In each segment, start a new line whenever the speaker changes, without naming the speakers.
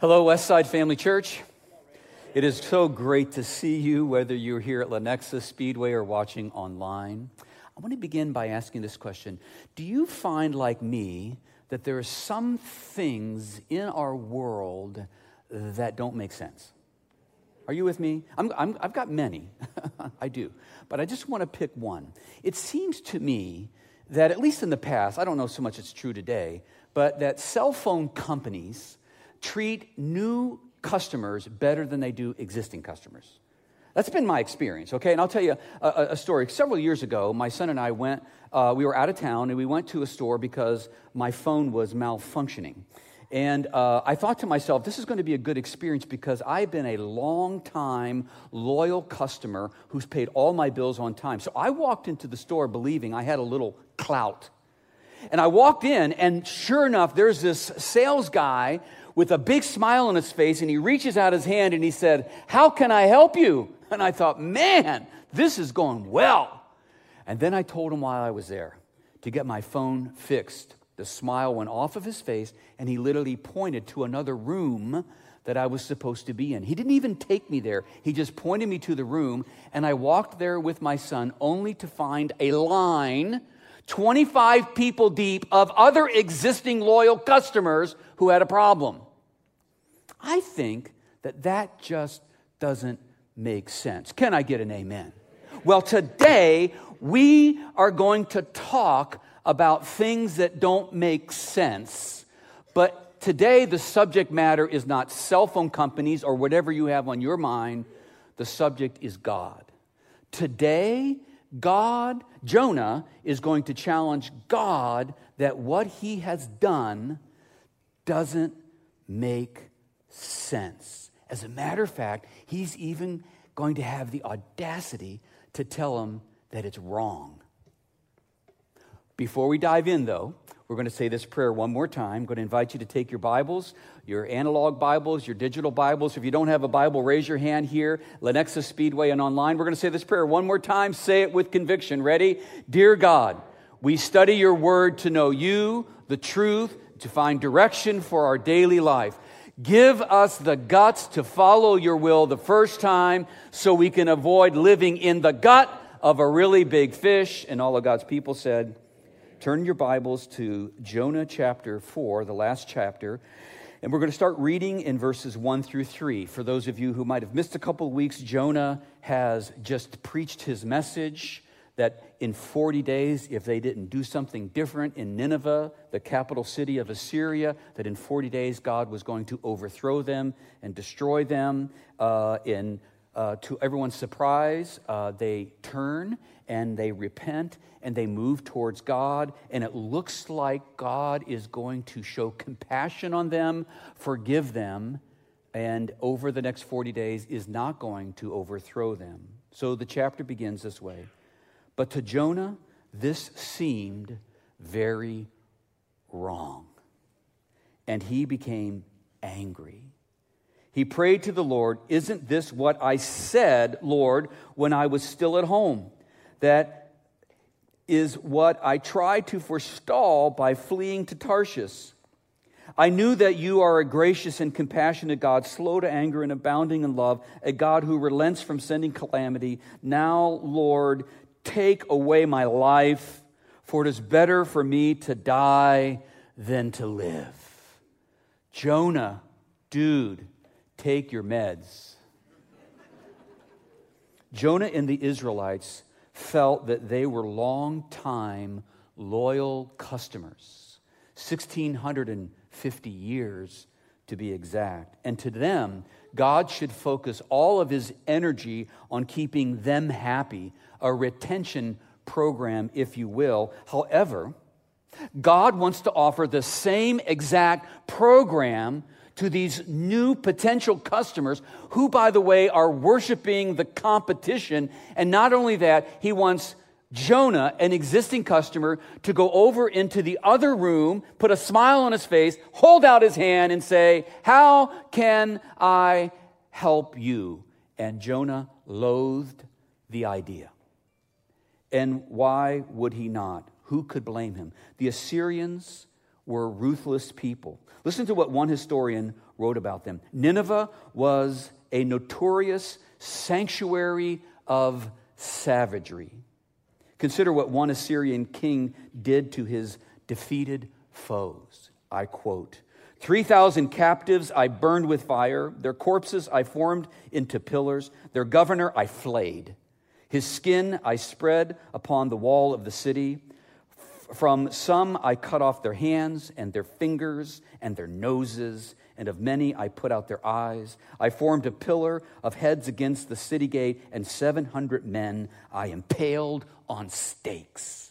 Hello, Westside Family Church. It is so great to see you, whether you're here at Lenexa Speedway or watching online. I want to begin by asking this question Do you find, like me, that there are some things in our world that don't make sense? Are you with me? i have got many. I do. But I just want to pick one. It seems to me that, at least in the past, I don't know so much it's true today, but that cell phone companies treat new customers better than they do existing customers. That's been my experience, okay? And I'll tell you a, a story. Several years ago, my son and I went, uh, we were out of town, and we went to a store because my phone was malfunctioning. And uh, I thought to myself, this is going to be a good experience because I've been a long time loyal customer who's paid all my bills on time. So I walked into the store believing I had a little clout. And I walked in, and sure enough, there's this sales guy with a big smile on his face, and he reaches out his hand and he said, How can I help you? And I thought, Man, this is going well. And then I told him while I was there to get my phone fixed. The smile went off of his face, and he literally pointed to another room that I was supposed to be in. He didn't even take me there. He just pointed me to the room, and I walked there with my son only to find a line 25 people deep of other existing loyal customers who had a problem. I think that that just doesn't make sense. Can I get an amen? Well, today we are going to talk about things that don't make sense, but today the subject matter is not cell phone companies or whatever you have on your mind. The subject is God. Today, God, Jonah, is going to challenge God that what he has done doesn't make sense. As a matter of fact, he's even going to have the audacity to tell him that it's wrong. Before we dive in, though, we're going to say this prayer one more time. I'm going to invite you to take your Bibles, your analog Bibles, your digital Bibles. If you don't have a Bible, raise your hand here, Lenexa Speedway and online. We're going to say this prayer one more time. Say it with conviction. Ready? Dear God, we study your word to know you, the truth, to find direction for our daily life. Give us the guts to follow your will the first time so we can avoid living in the gut of a really big fish. And all of God's people said, Turn your Bibles to Jonah chapter 4, the last chapter. And we're going to start reading in verses 1 through 3. For those of you who might have missed a couple of weeks, Jonah has just preached his message that in 40 days, if they didn't do something different in Nineveh, the capital city of Assyria, that in 40 days God was going to overthrow them and destroy them. Uh, in, uh, to everyone's surprise, uh, they turn and they repent and they move towards God. And it looks like God is going to show compassion on them, forgive them, and over the next 40 days is not going to overthrow them. So the chapter begins this way. But to Jonah, this seemed very wrong. And he became angry. He prayed to the Lord, Isn't this what I said, Lord, when I was still at home? That is what I tried to forestall by fleeing to Tarshish. I knew that you are a gracious and compassionate God, slow to anger and abounding in love, a God who relents from sending calamity. Now, Lord, Take away my life, for it is better for me to die than to live. Jonah, dude, take your meds. Jonah and the Israelites felt that they were long-time loyal customers, 1,650 years to be exact. And to them, God should focus all of his energy on keeping them happy, a retention program, if you will. However, God wants to offer the same exact program to these new potential customers who, by the way, are worshiping the competition. And not only that, he wants Jonah, an existing customer, to go over into the other room, put a smile on his face, hold out his hand, and say, How can I help you? And Jonah loathed the idea. And why would he not? Who could blame him? The Assyrians were ruthless people. Listen to what one historian wrote about them Nineveh was a notorious sanctuary of savagery. Consider what one Assyrian king did to his defeated foes. I quote 3,000 captives I burned with fire. Their corpses I formed into pillars. Their governor I flayed. His skin I spread upon the wall of the city. From some I cut off their hands and their fingers and their noses, and of many I put out their eyes. I formed a pillar of heads against the city gate, and 700 men I impaled on stakes.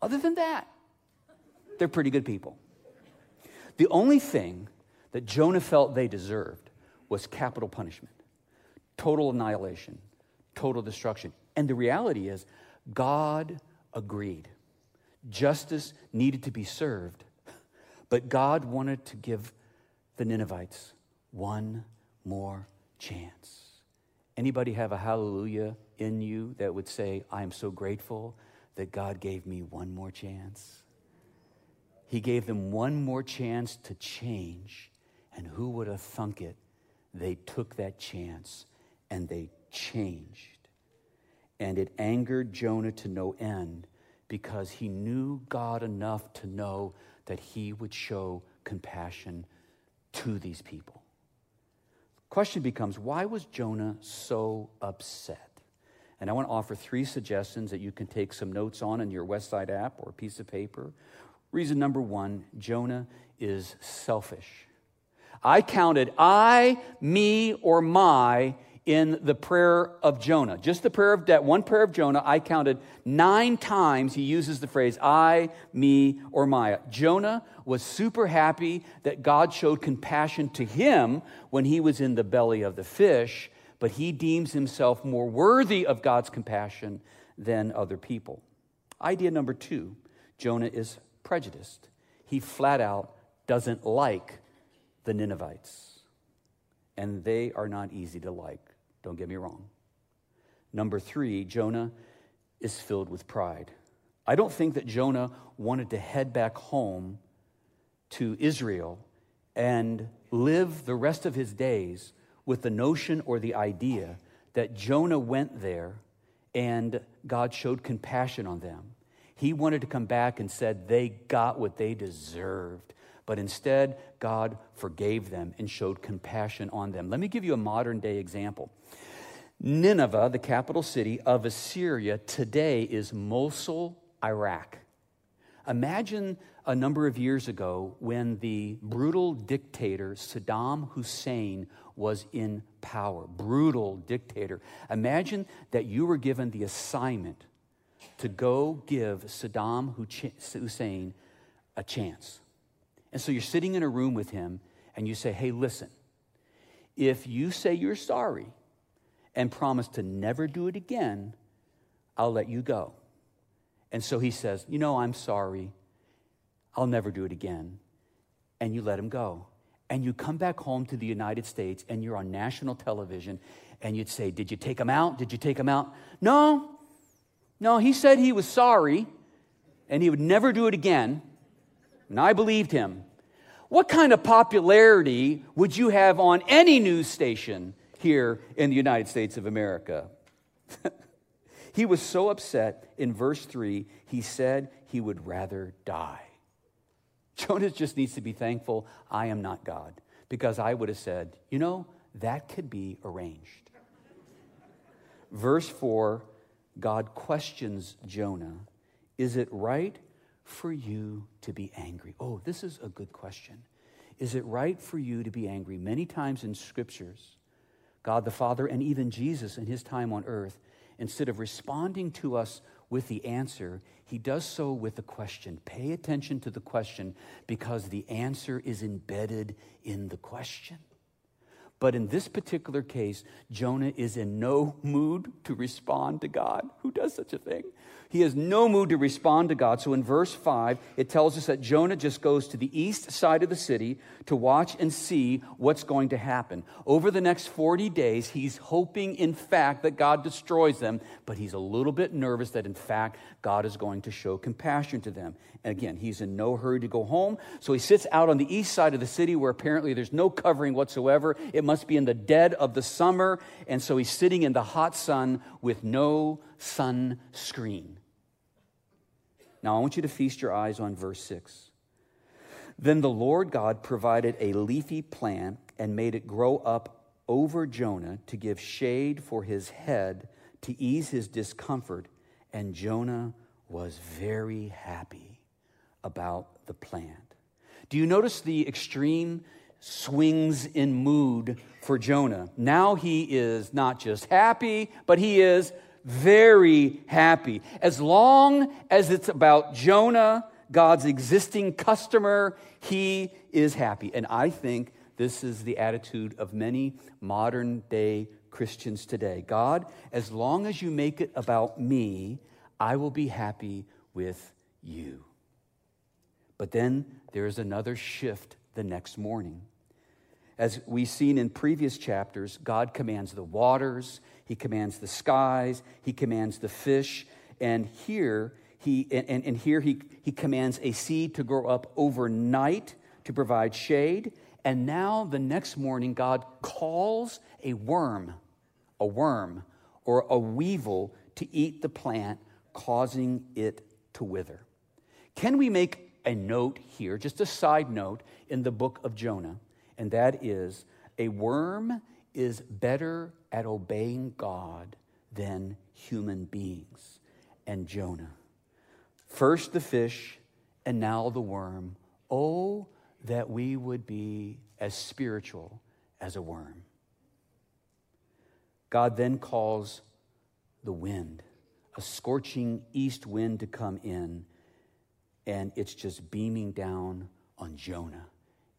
Other than that, they're pretty good people. The only thing that Jonah felt they deserved was capital punishment, total annihilation, total destruction. And the reality is, God agreed. Justice needed to be served, but God wanted to give the Ninevites one more chance. Anybody have a hallelujah in you that would say, I am so grateful that God gave me one more chance? He gave them one more chance to change. And who would have thunk it? They took that chance and they changed. And it angered Jonah to no end because he knew God enough to know that he would show compassion to these people. The question becomes why was Jonah so upset? And I want to offer three suggestions that you can take some notes on in your Westside app or piece of paper. Reason number one Jonah is selfish. I counted I, me, or my in the prayer of Jonah. Just the prayer of that one prayer of Jonah, I counted nine times he uses the phrase I, me, or my. Jonah was super happy that God showed compassion to him when he was in the belly of the fish, but he deems himself more worthy of God's compassion than other people. Idea number two Jonah is prejudiced. He flat out doesn't like the Ninevites. And they are not easy to like, don't get me wrong. Number three, Jonah is filled with pride. I don't think that Jonah wanted to head back home to Israel and live the rest of his days with the notion or the idea that Jonah went there and God showed compassion on them he wanted to come back and said they got what they deserved. But instead, God forgave them and showed compassion on them. Let me give you a modern day example. Nineveh, the capital city of Assyria, today is Mosul, Iraq. Imagine a number of years ago when the brutal dictator Saddam Hussein was in power. Brutal dictator. Imagine that you were given the assignment to go give Saddam Hussein a chance. And so you're sitting in a room with him and you say, hey, listen, if you say you're sorry and promise to never do it again, I'll let you go. And so he says, you know, I'm sorry. I'll never do it again. And you let him go. And you come back home to the United States and you're on national television and you'd say, Did you take him out? Did you take him out? No, no, he said he was sorry and he would never do it again. And I believed him. What kind of popularity would you have on any news station here in the United States of America? he was so upset in verse 3, he said he would rather die. Jonah just needs to be thankful I am not God because I would have said, you know, that could be arranged. Verse 4 God questions Jonah Is it right for you to be angry? Oh, this is a good question. Is it right for you to be angry? Many times in scriptures, God the Father and even Jesus in his time on earth, instead of responding to us with the answer, he does so with the question. Pay attention to the question because the answer is embedded in the question. But in this particular case, Jonah is in no mood to respond to God. Who does such a thing? He has no mood to respond to God. So in verse 5, it tells us that Jonah just goes to the east side of the city to watch and see what's going to happen. Over the next 40 days, he's hoping, in fact, that God destroys them, but he's a little bit nervous that, in fact, God is going to show compassion to them. And again, he's in no hurry to go home. So he sits out on the east side of the city where apparently there's no covering whatsoever. It must be in the dead of the summer. And so he's sitting in the hot sun with no sunscreen. Now, I want you to feast your eyes on verse 6. Then the Lord God provided a leafy plant and made it grow up over Jonah to give shade for his head to ease his discomfort. And Jonah was very happy about the plant. Do you notice the extreme swings in mood for Jonah? Now he is not just happy, but he is very happy. As long as it's about Jonah, God's existing customer, he is happy. And I think this is the attitude of many modern day Christians today. God, as long as you make it about me, I will be happy with you. But then there is another shift the next morning. As we've seen in previous chapters, God commands the waters, He commands the skies, He commands the fish, and here he and, and here he, he commands a seed to grow up overnight to provide shade. And now the next morning, God calls a worm, a worm, or a weevil to eat the plant, causing it to wither. Can we make a note here, just a side note, in the book of Jonah? And that is a worm is better at obeying God than human beings. And Jonah. First the fish, and now the worm. Oh, that we would be as spiritual as a worm. God then calls the wind, a scorching east wind to come in, and it's just beaming down on Jonah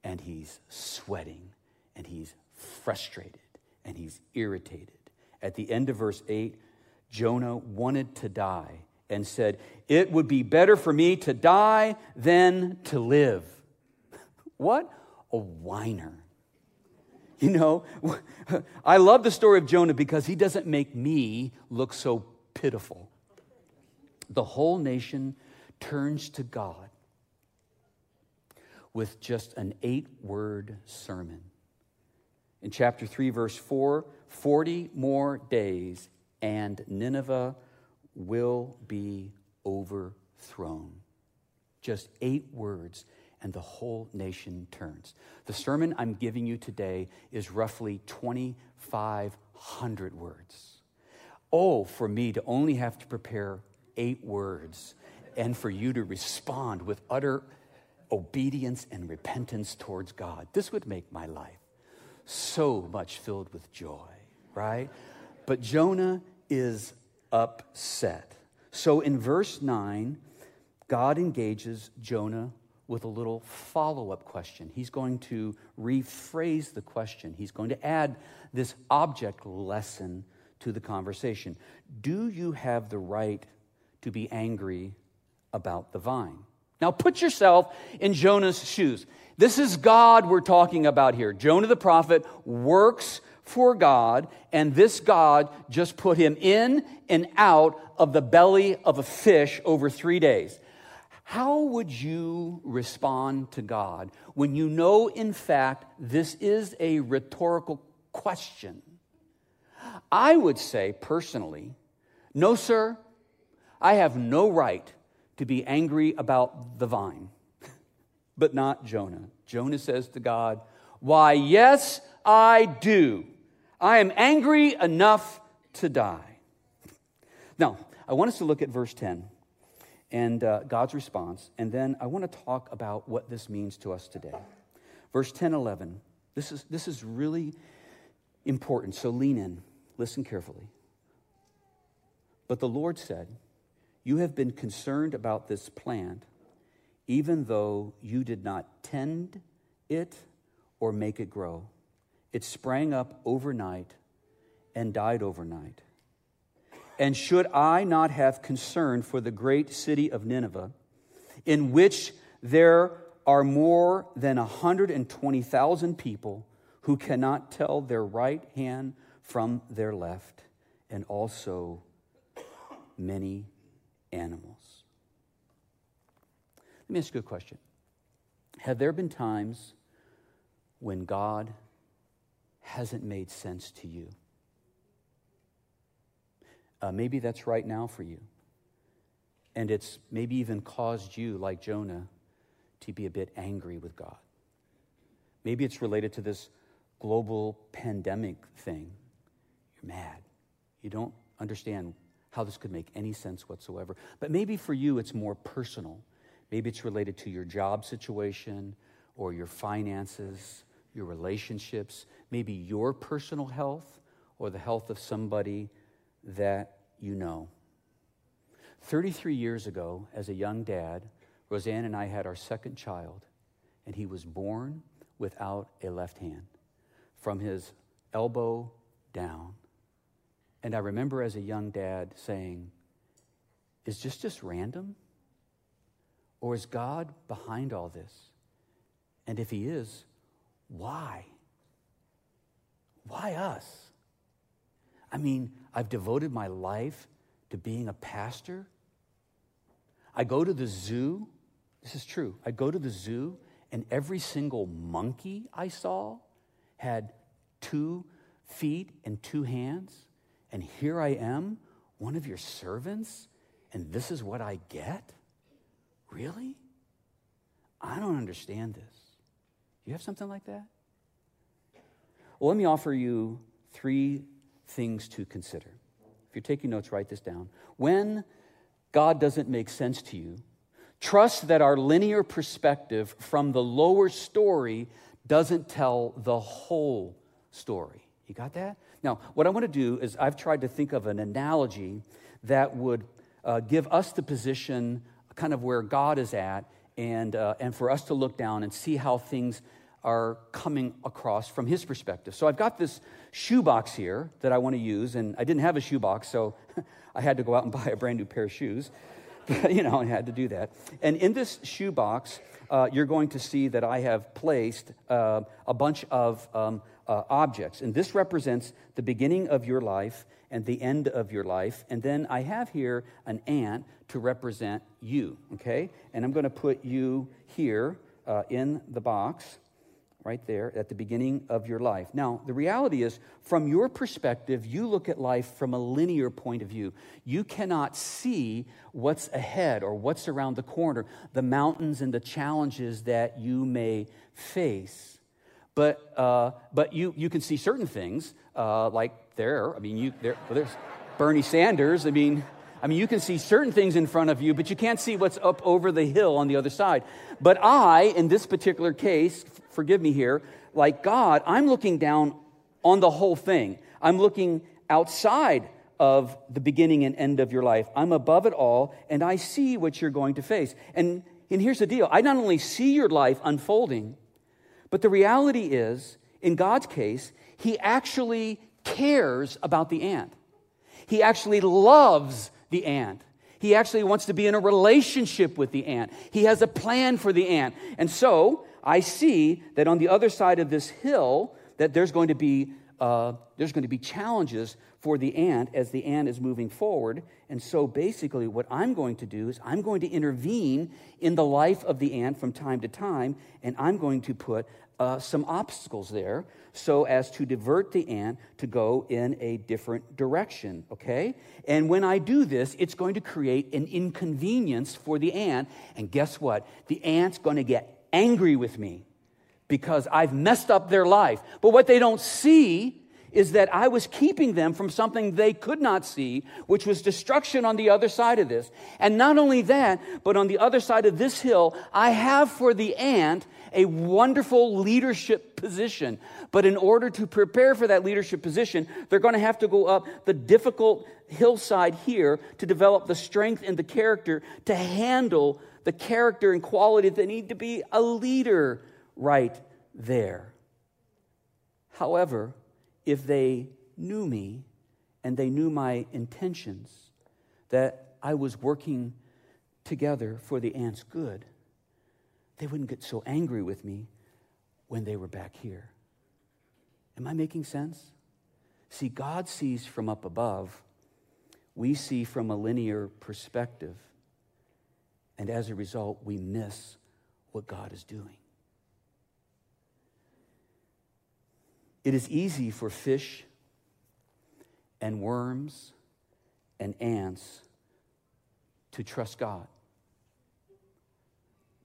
and he's sweating and he's frustrated and he's irritated. At the end of verse 8, Jonah wanted to die and said, It would be better for me to die than to live. what a whiner. You know, I love the story of Jonah because he doesn't make me look so pitiful. The whole nation turns to God with just an eight word sermon. In chapter 3, verse 4, 40 more days and Nineveh will be overthrown. Just eight words, and the whole nation turns. The sermon I'm giving you today is roughly 2,500 words. Oh, for me to only have to prepare eight words and for you to respond with utter obedience and repentance towards God. This would make my life so much filled with joy, right? But Jonah is upset. So in verse 9, God engages Jonah with a little follow up question. He's going to rephrase the question, he's going to add this object lesson to the conversation. Do you have the right to be angry about the vine? Now put yourself in Jonah's shoes. This is God we're talking about here. Jonah the prophet works for God, and this God just put him in and out of the belly of a fish over three days. How would you respond to God when you know, in fact, this is a rhetorical question? I would say personally, no, sir, I have no right to be angry about the vine, but not Jonah. Jonah says to God, Why, yes, I do. I am angry enough to die. Now, I want us to look at verse 10 and uh, God's response, and then I want to talk about what this means to us today. Verse 10 11. This is, this is really important, so lean in, listen carefully. But the Lord said, you have been concerned about this plant, even though you did not tend it or make it grow. it sprang up overnight and died overnight. And should I not have concern for the great city of Nineveh, in which there are more than 120,000 people who cannot tell their right hand from their left, and also many animals? Let me ask you a question. Have there been times when God hasn't made sense to you? Uh, maybe that's right now for you. And it's maybe even caused you, like Jonah, to be a bit angry with God. Maybe it's related to this global pandemic thing. You're mad. You don't understand how this could make any sense whatsoever. But maybe for you, it's more personal. Maybe it's related to your job situation or your finances, your relationships, maybe your personal health or the health of somebody that you know. 33 years ago, as a young dad, Roseanne and I had our second child, and he was born without a left hand from his elbow down. And I remember as a young dad saying, Is this just random? Or is God behind all this? And if He is, why? Why us? I mean, I've devoted my life to being a pastor. I go to the zoo. This is true. I go to the zoo, and every single monkey I saw had two feet and two hands. And here I am, one of your servants, and this is what I get? Really? I don't understand this. You have something like that? Well, let me offer you three things to consider. If you're taking notes, write this down. When God doesn't make sense to you, trust that our linear perspective from the lower story doesn't tell the whole story. You got that? Now, what I want to do is I've tried to think of an analogy that would uh, give us the position kind of where God is at and, uh, and for us to look down and see how things are coming across from his perspective. So I've got this shoebox here that I want to use, and I didn't have a shoebox, so I had to go out and buy a brand new pair of shoes. you know, I had to do that. And in this shoebox, uh, you're going to see that I have placed uh, a bunch of um, uh, objects. And this represents the beginning of your life and the end of your life. And then I have here an ant to represent you, okay? And I'm going to put you here uh, in the box right there at the beginning of your life. Now, the reality is, from your perspective, you look at life from a linear point of view. You cannot see what's ahead or what's around the corner, the mountains and the challenges that you may face. But, uh, but you, you can see certain things, uh, like there. I mean, you, there, well, there's Bernie Sanders. I mean, I mean, you can see certain things in front of you, but you can't see what's up over the hill on the other side. But I, in this particular case, forgive me here, like God, I'm looking down on the whole thing. I'm looking outside of the beginning and end of your life. I'm above it all, and I see what you're going to face. And, and here's the deal I not only see your life unfolding, but the reality is, in God's case, He actually cares about the ant. He actually loves the ant. He actually wants to be in a relationship with the ant. He has a plan for the ant. And so I see that on the other side of this hill, that there's going to be uh, there's going to be challenges for the ant as the ant is moving forward. And so basically, what I'm going to do is I'm going to intervene in the life of the ant from time to time, and I'm going to put uh, some obstacles there so as to divert the ant to go in a different direction, okay? And when I do this, it's going to create an inconvenience for the ant. And guess what? The ant's going to get angry with me because I've messed up their life. But what they don't see is that I was keeping them from something they could not see, which was destruction on the other side of this. And not only that, but on the other side of this hill, I have for the ant a wonderful leadership position. But in order to prepare for that leadership position, they're going to have to go up the difficult hillside here to develop the strength and the character to handle the character and quality that need to be a leader right there. However, if they knew me and they knew my intentions, that I was working together for the ants' good, they wouldn't get so angry with me when they were back here. Am I making sense? See, God sees from up above, we see from a linear perspective, and as a result, we miss what God is doing. It is easy for fish and worms and ants to trust God.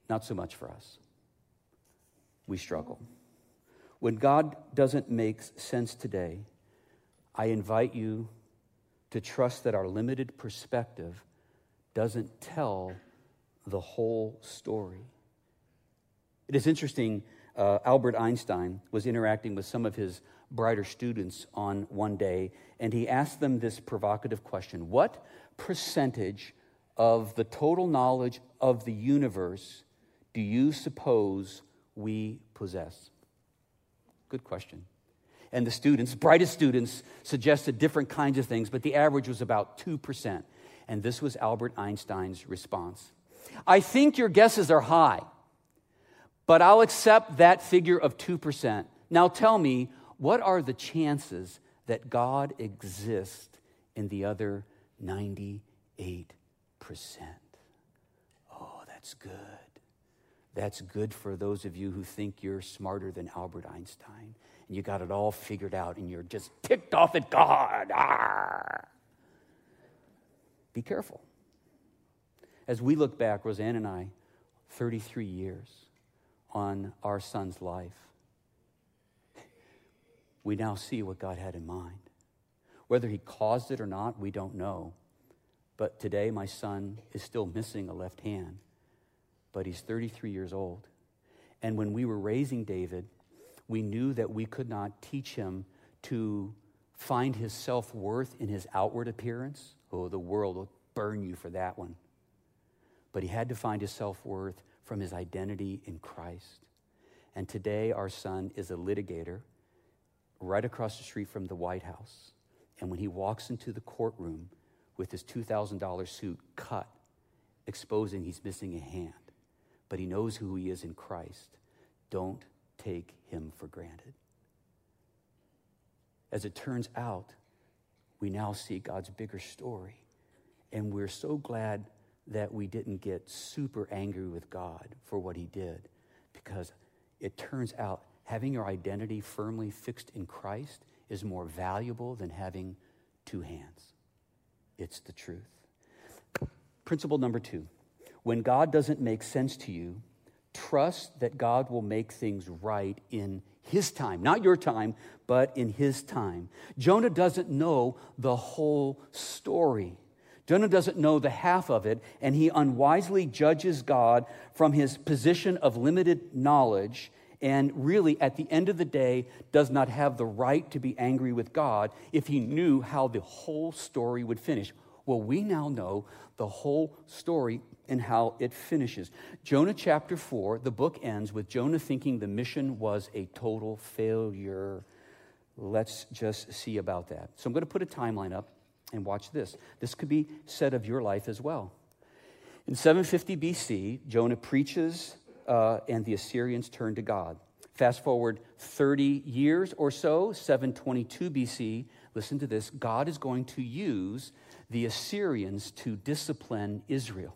Not so much for us. We struggle. When God doesn't make sense today, I invite you to trust that our limited perspective doesn't tell the whole story. It is interesting uh, Albert Einstein was interacting with some of his brighter students on one day, and he asked them this provocative question What percentage of the total knowledge of the universe do you suppose we possess? Good question. And the students, brightest students, suggested different kinds of things, but the average was about 2%. And this was Albert Einstein's response I think your guesses are high but I'll accept that figure of 2%. Now tell me, what are the chances that God exists in the other 98%? Oh, that's good. That's good for those of you who think you're smarter than Albert Einstein and you got it all figured out and you're just ticked off at God. Arr. Be careful. As we look back, Roseanne and I, 33 years, on our son's life, we now see what God had in mind. Whether he caused it or not, we don't know. But today, my son is still missing a left hand, but he's 33 years old. And when we were raising David, we knew that we could not teach him to find his self worth in his outward appearance. Oh, the world will burn you for that one. But he had to find his self worth from his identity in Christ. And today, our son is a litigator right across the street from the White House. And when he walks into the courtroom with his $2,000 suit cut, exposing he's missing a hand, but he knows who he is in Christ, don't take him for granted. As it turns out, we now see God's bigger story. And we're so glad that we didn't get super angry with God for what he did because it turns out having your identity firmly fixed in Christ is more valuable than having two hands. It's the truth. Principle number two when God doesn't make sense to you, trust that God will make things right in his time, not your time, but in his time. Jonah doesn't know the whole story. Jonah doesn't know the half of it, and he unwisely judges God from his position of limited knowledge, and really, at the end of the day, does not have the right to be angry with God if he knew how the whole story would finish. Well, we now know the whole story and how it finishes. Jonah chapter 4, the book ends with Jonah thinking the mission was a total failure. Let's just see about that. So I'm going to put a timeline up. And watch this. This could be said of your life as well. In 750 BC, Jonah preaches, uh, and the Assyrians turn to God. Fast forward 30 years or so, 722 BC, listen to this God is going to use the Assyrians to discipline Israel.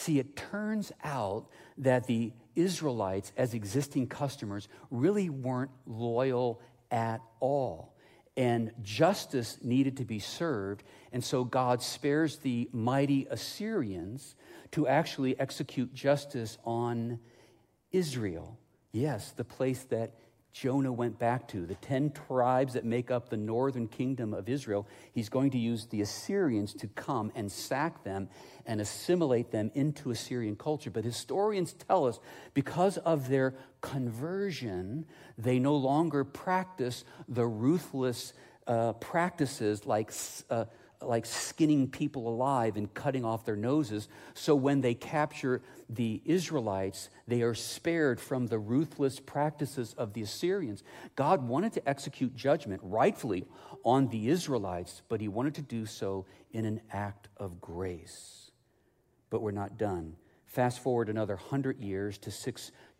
See, it turns out that the Israelites, as existing customers, really weren't loyal at all and justice needed to be served. And so God spares the mighty Assyrians to actually execute justice on Israel. Yes, the place that Jonah went back to, the 10 tribes that make up the northern kingdom of Israel, he's going to use the Assyrians to come and sack them and assimilate them into Assyrian culture. But historians tell us because of their conversion, they no longer practice the ruthless uh, practices like uh, like skinning people alive and cutting off their noses. So when they capture the Israelites, they are spared from the ruthless practices of the Assyrians. God wanted to execute judgment rightfully on the Israelites, but he wanted to do so in an act of grace. But we're not done. Fast forward another 100 years to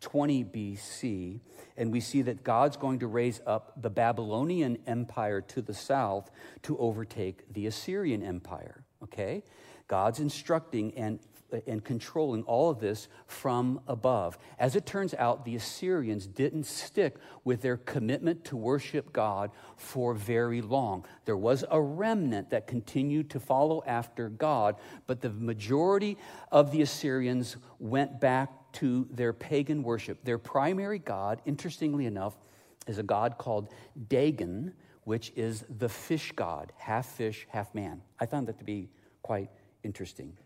620 BC, and we see that God's going to raise up the Babylonian Empire to the south to overtake the Assyrian Empire. Okay? God's instructing and and controlling all of this from above. As it turns out, the Assyrians didn't stick with their commitment to worship God for very long. There was a remnant that continued to follow after God, but the majority of the Assyrians went back to their pagan worship. Their primary god, interestingly enough, is a god called Dagon, which is the fish god, half fish, half man. I found that to be quite interesting.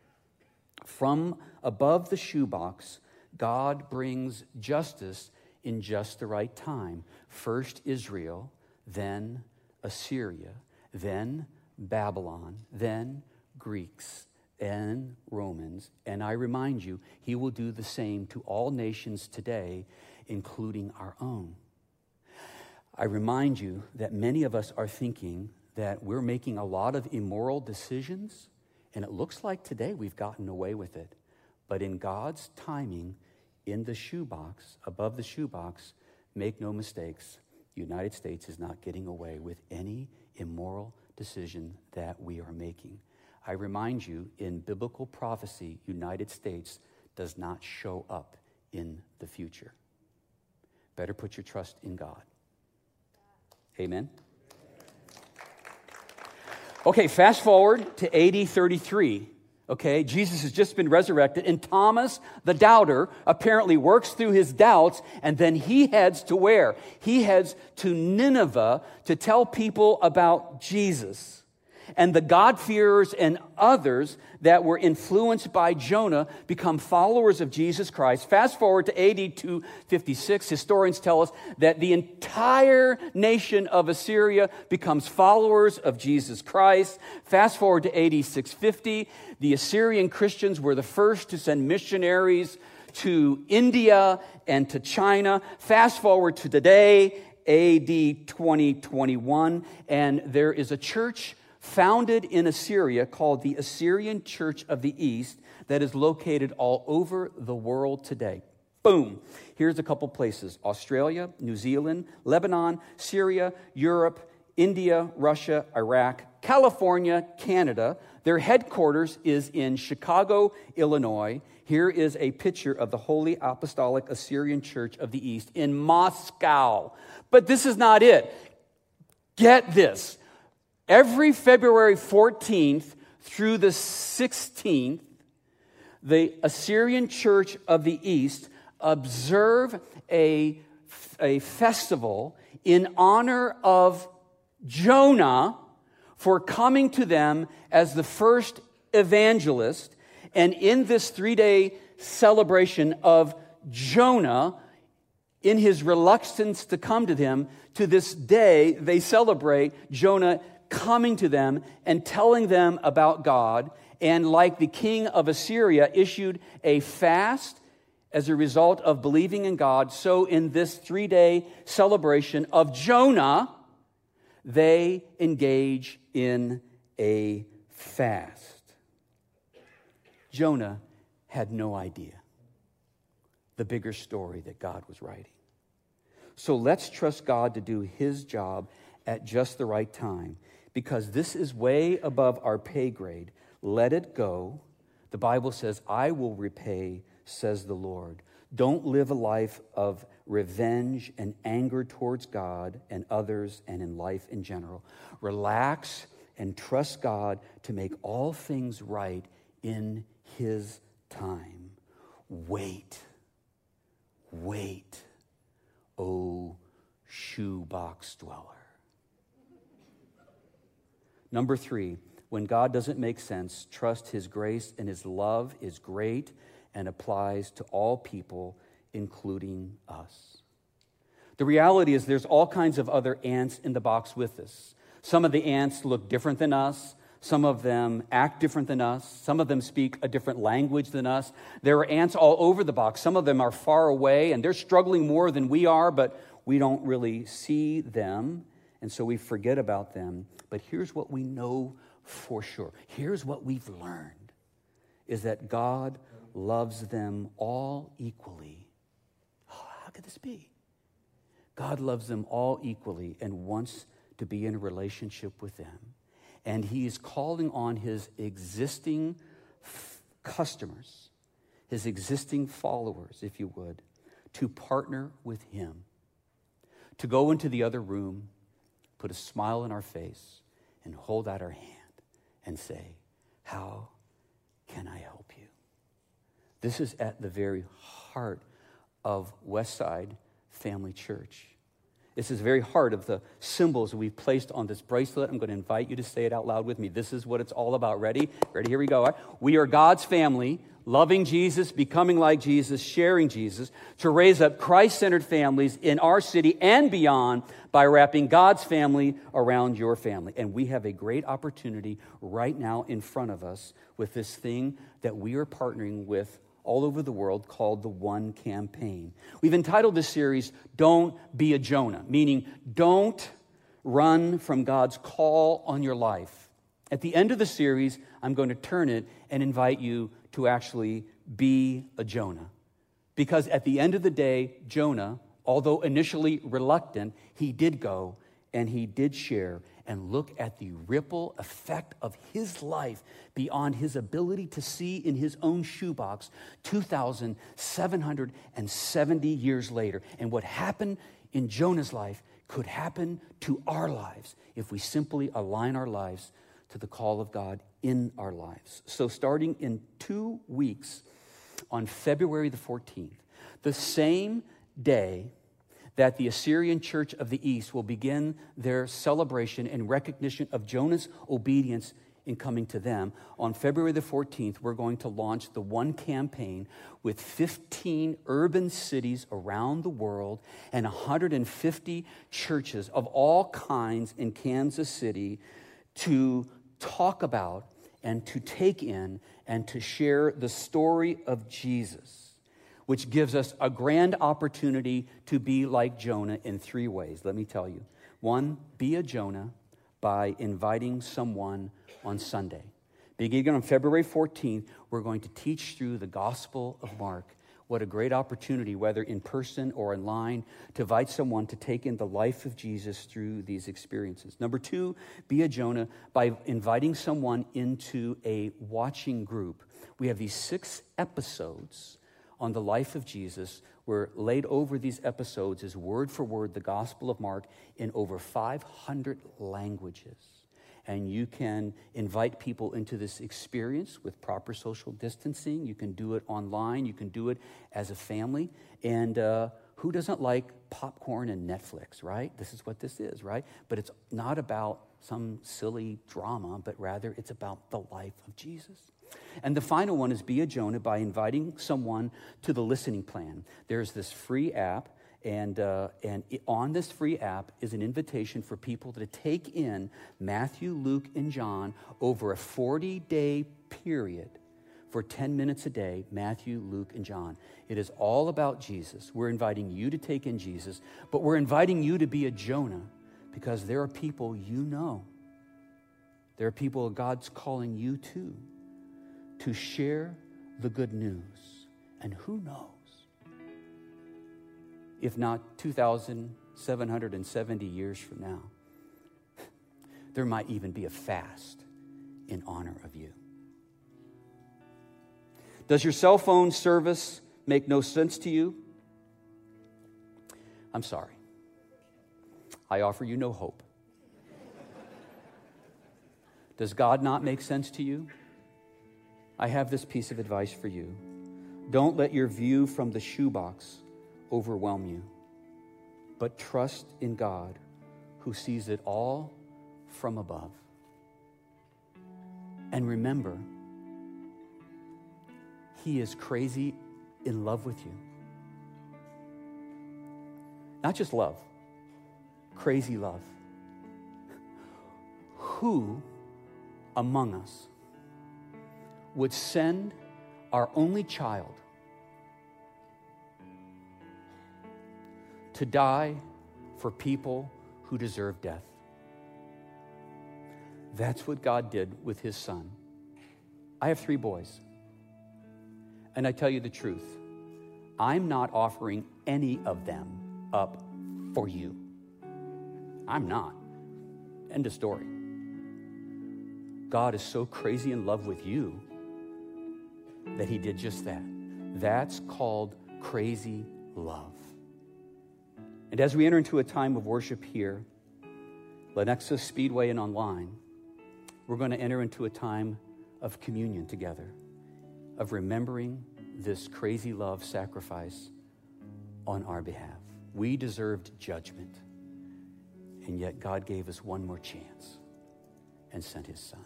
From above the shoebox, God brings justice in just the right time. First Israel, then Assyria, then Babylon, then Greeks, and Romans. And I remind you, he will do the same to all nations today, including our own. I remind you that many of us are thinking that we're making a lot of immoral decisions and it looks like today we've gotten away with it. But in God's timing, in the shoebox, above the shoebox, make no mistakes, the United States is not getting away with any immoral decision that we are making. I remind you, in biblical prophecy, United States does not show up in the future. Better put your trust in God. Amen. Okay, fast forward to AD 33. Okay, Jesus has just been resurrected, and Thomas, the doubter, apparently works through his doubts, and then he heads to where? He heads to Nineveh to tell people about Jesus and the God-fearers and others that were influenced by Jonah become followers of Jesus Christ. Fast forward to AD 256, historians tell us that the entire nation of Assyria becomes followers of Jesus Christ. Fast forward to AD 650, the Assyrian Christians were the first to send missionaries to India and to China. Fast forward to today, AD 2021, and there is a church founded in Assyria called the Assyrian Church of the East that is located all over the world today. Boom. Here's a couple places Australia, New Zealand, Lebanon, Syria, Europe, India, Russia, Iraq, California, Canada. Their headquarters is in Chicago, Illinois. Here is a picture of the Holy Apostolic Assyrian Church of the East in Moscow. But this is not it. Get this Every February 14th through the 16th, the Assyrian Church of the East observe a, a festival in honor of Jonah for coming to them as the first evangelist. And in this three day celebration of Jonah, in his reluctance to come to them, to this day, they celebrate Jonah coming to them and telling them about God, and like the king of Assyria, issued a fast as a result of believing in God. So, in this three day celebration of Jonah, they engage in a fast. Jonah had no idea the bigger story that God was writing. So let's trust God to do his job at just the right time because this is way above our pay grade. Let it go. The Bible says, I will repay, says the Lord. Don't live a life of revenge and anger towards God and others and in life in general. Relax and trust God to make all things right in His time. Wait. Wait, O shoebox dweller. Number three, when God doesn't make sense, trust His grace and His love is great and applies to all people, including us. The reality is, there's all kinds of other ants in the box with us. Some of the ants look different than us. Some of them act different than us. Some of them speak a different language than us. There are ants all over the box. Some of them are far away and they're struggling more than we are, but we don't really see them. And so we forget about them. But here's what we know for sure. Here's what we've learned is that God loves them all equally. Oh, how could this be? God loves them all equally and wants to be in a relationship with them and he's calling on his existing f- customers, his existing followers, if you would, to partner with him, to go into the other room, put a smile on our face, and hold out our hand and say, How can I help you? This is at the very heart of Westside Family Church. This is very heart of the symbols we've placed on this bracelet. I'm going to invite you to say it out loud with me. This is what it's all about. Ready? Ready? Here we go. We are God's family, loving Jesus, becoming like Jesus, sharing Jesus, to raise up Christ centered families in our city and beyond by wrapping God's family around your family. And we have a great opportunity right now in front of us with this thing that we are partnering with all over the world called the One Campaign. We've entitled this series, Don't Be a Jonah, meaning don't run from God's call on your life. At the end of the series, I'm going to turn it and invite you to actually be a Jonah. Because at the end of the day, Jonah, although initially reluctant, he did go and he did share and look at the ripple effect of his life beyond his ability to see in his own shoebox 2,770 years later. And what happened in Jonah's life could happen to our lives if we simply align our lives to the call of God in our lives. So, starting in two weeks on February the 14th, the same day that the Assyrian church of the east will begin their celebration and recognition of Jonah's obedience in coming to them. On February the 14th, we're going to launch the One campaign with 15 urban cities around the world and 150 churches of all kinds in Kansas City to talk about and to take in and to share the story of Jesus which gives us a grand opportunity to be like Jonah in three ways. Let me tell you. One, be a Jonah by inviting someone on Sunday. Beginning on February 14th, we're going to teach through the Gospel of Mark. What a great opportunity, whether in person or online, to invite someone to take in the life of Jesus through these experiences. Number two, be a Jonah by inviting someone into a watching group. We have these six episodes on the life of Jesus were laid over these episodes is word for word the Gospel of Mark in over 500 languages. And you can invite people into this experience with proper social distancing. You can do it online. You can do it as a family. And uh, who doesn't like popcorn and Netflix, right? This is what this is, right? But it's not about some silly drama, but rather it's about the life of Jesus. And the final one is be a Jonah by inviting someone to the listening plan. There's this free app, and, uh, and on this free app is an invitation for people to take in Matthew, Luke, and John over a 40 day period for 10 minutes a day Matthew, Luke, and John. It is all about Jesus. We're inviting you to take in Jesus, but we're inviting you to be a Jonah because there are people you know. There are people God's calling you to to share the good news. And who knows? If not 2,770 years from now, there might even be a fast in honor of you. Does your cell phone service make no sense to you? I'm sorry. I offer you no hope. Does God not make sense to you? I have this piece of advice for you. Don't let your view from the shoebox overwhelm you, but trust in God who sees it all from above. And remember, He is crazy in love with you. Not just love, crazy love. Who among us would send our only child to die for people who deserve death. That's what God did with his son. I have three boys. And I tell you the truth, I'm not offering any of them up for you. I'm not. End of story. God is so crazy in love with you that he did just that. That's called crazy love. And as we enter into a time of worship here, Lenexa Speedway and online, we're going to enter into a time of communion together, of remembering this crazy love sacrifice on our behalf. We deserved judgment, and yet God gave us one more chance and sent his son.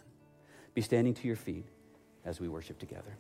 Be standing to your feet as we worship together.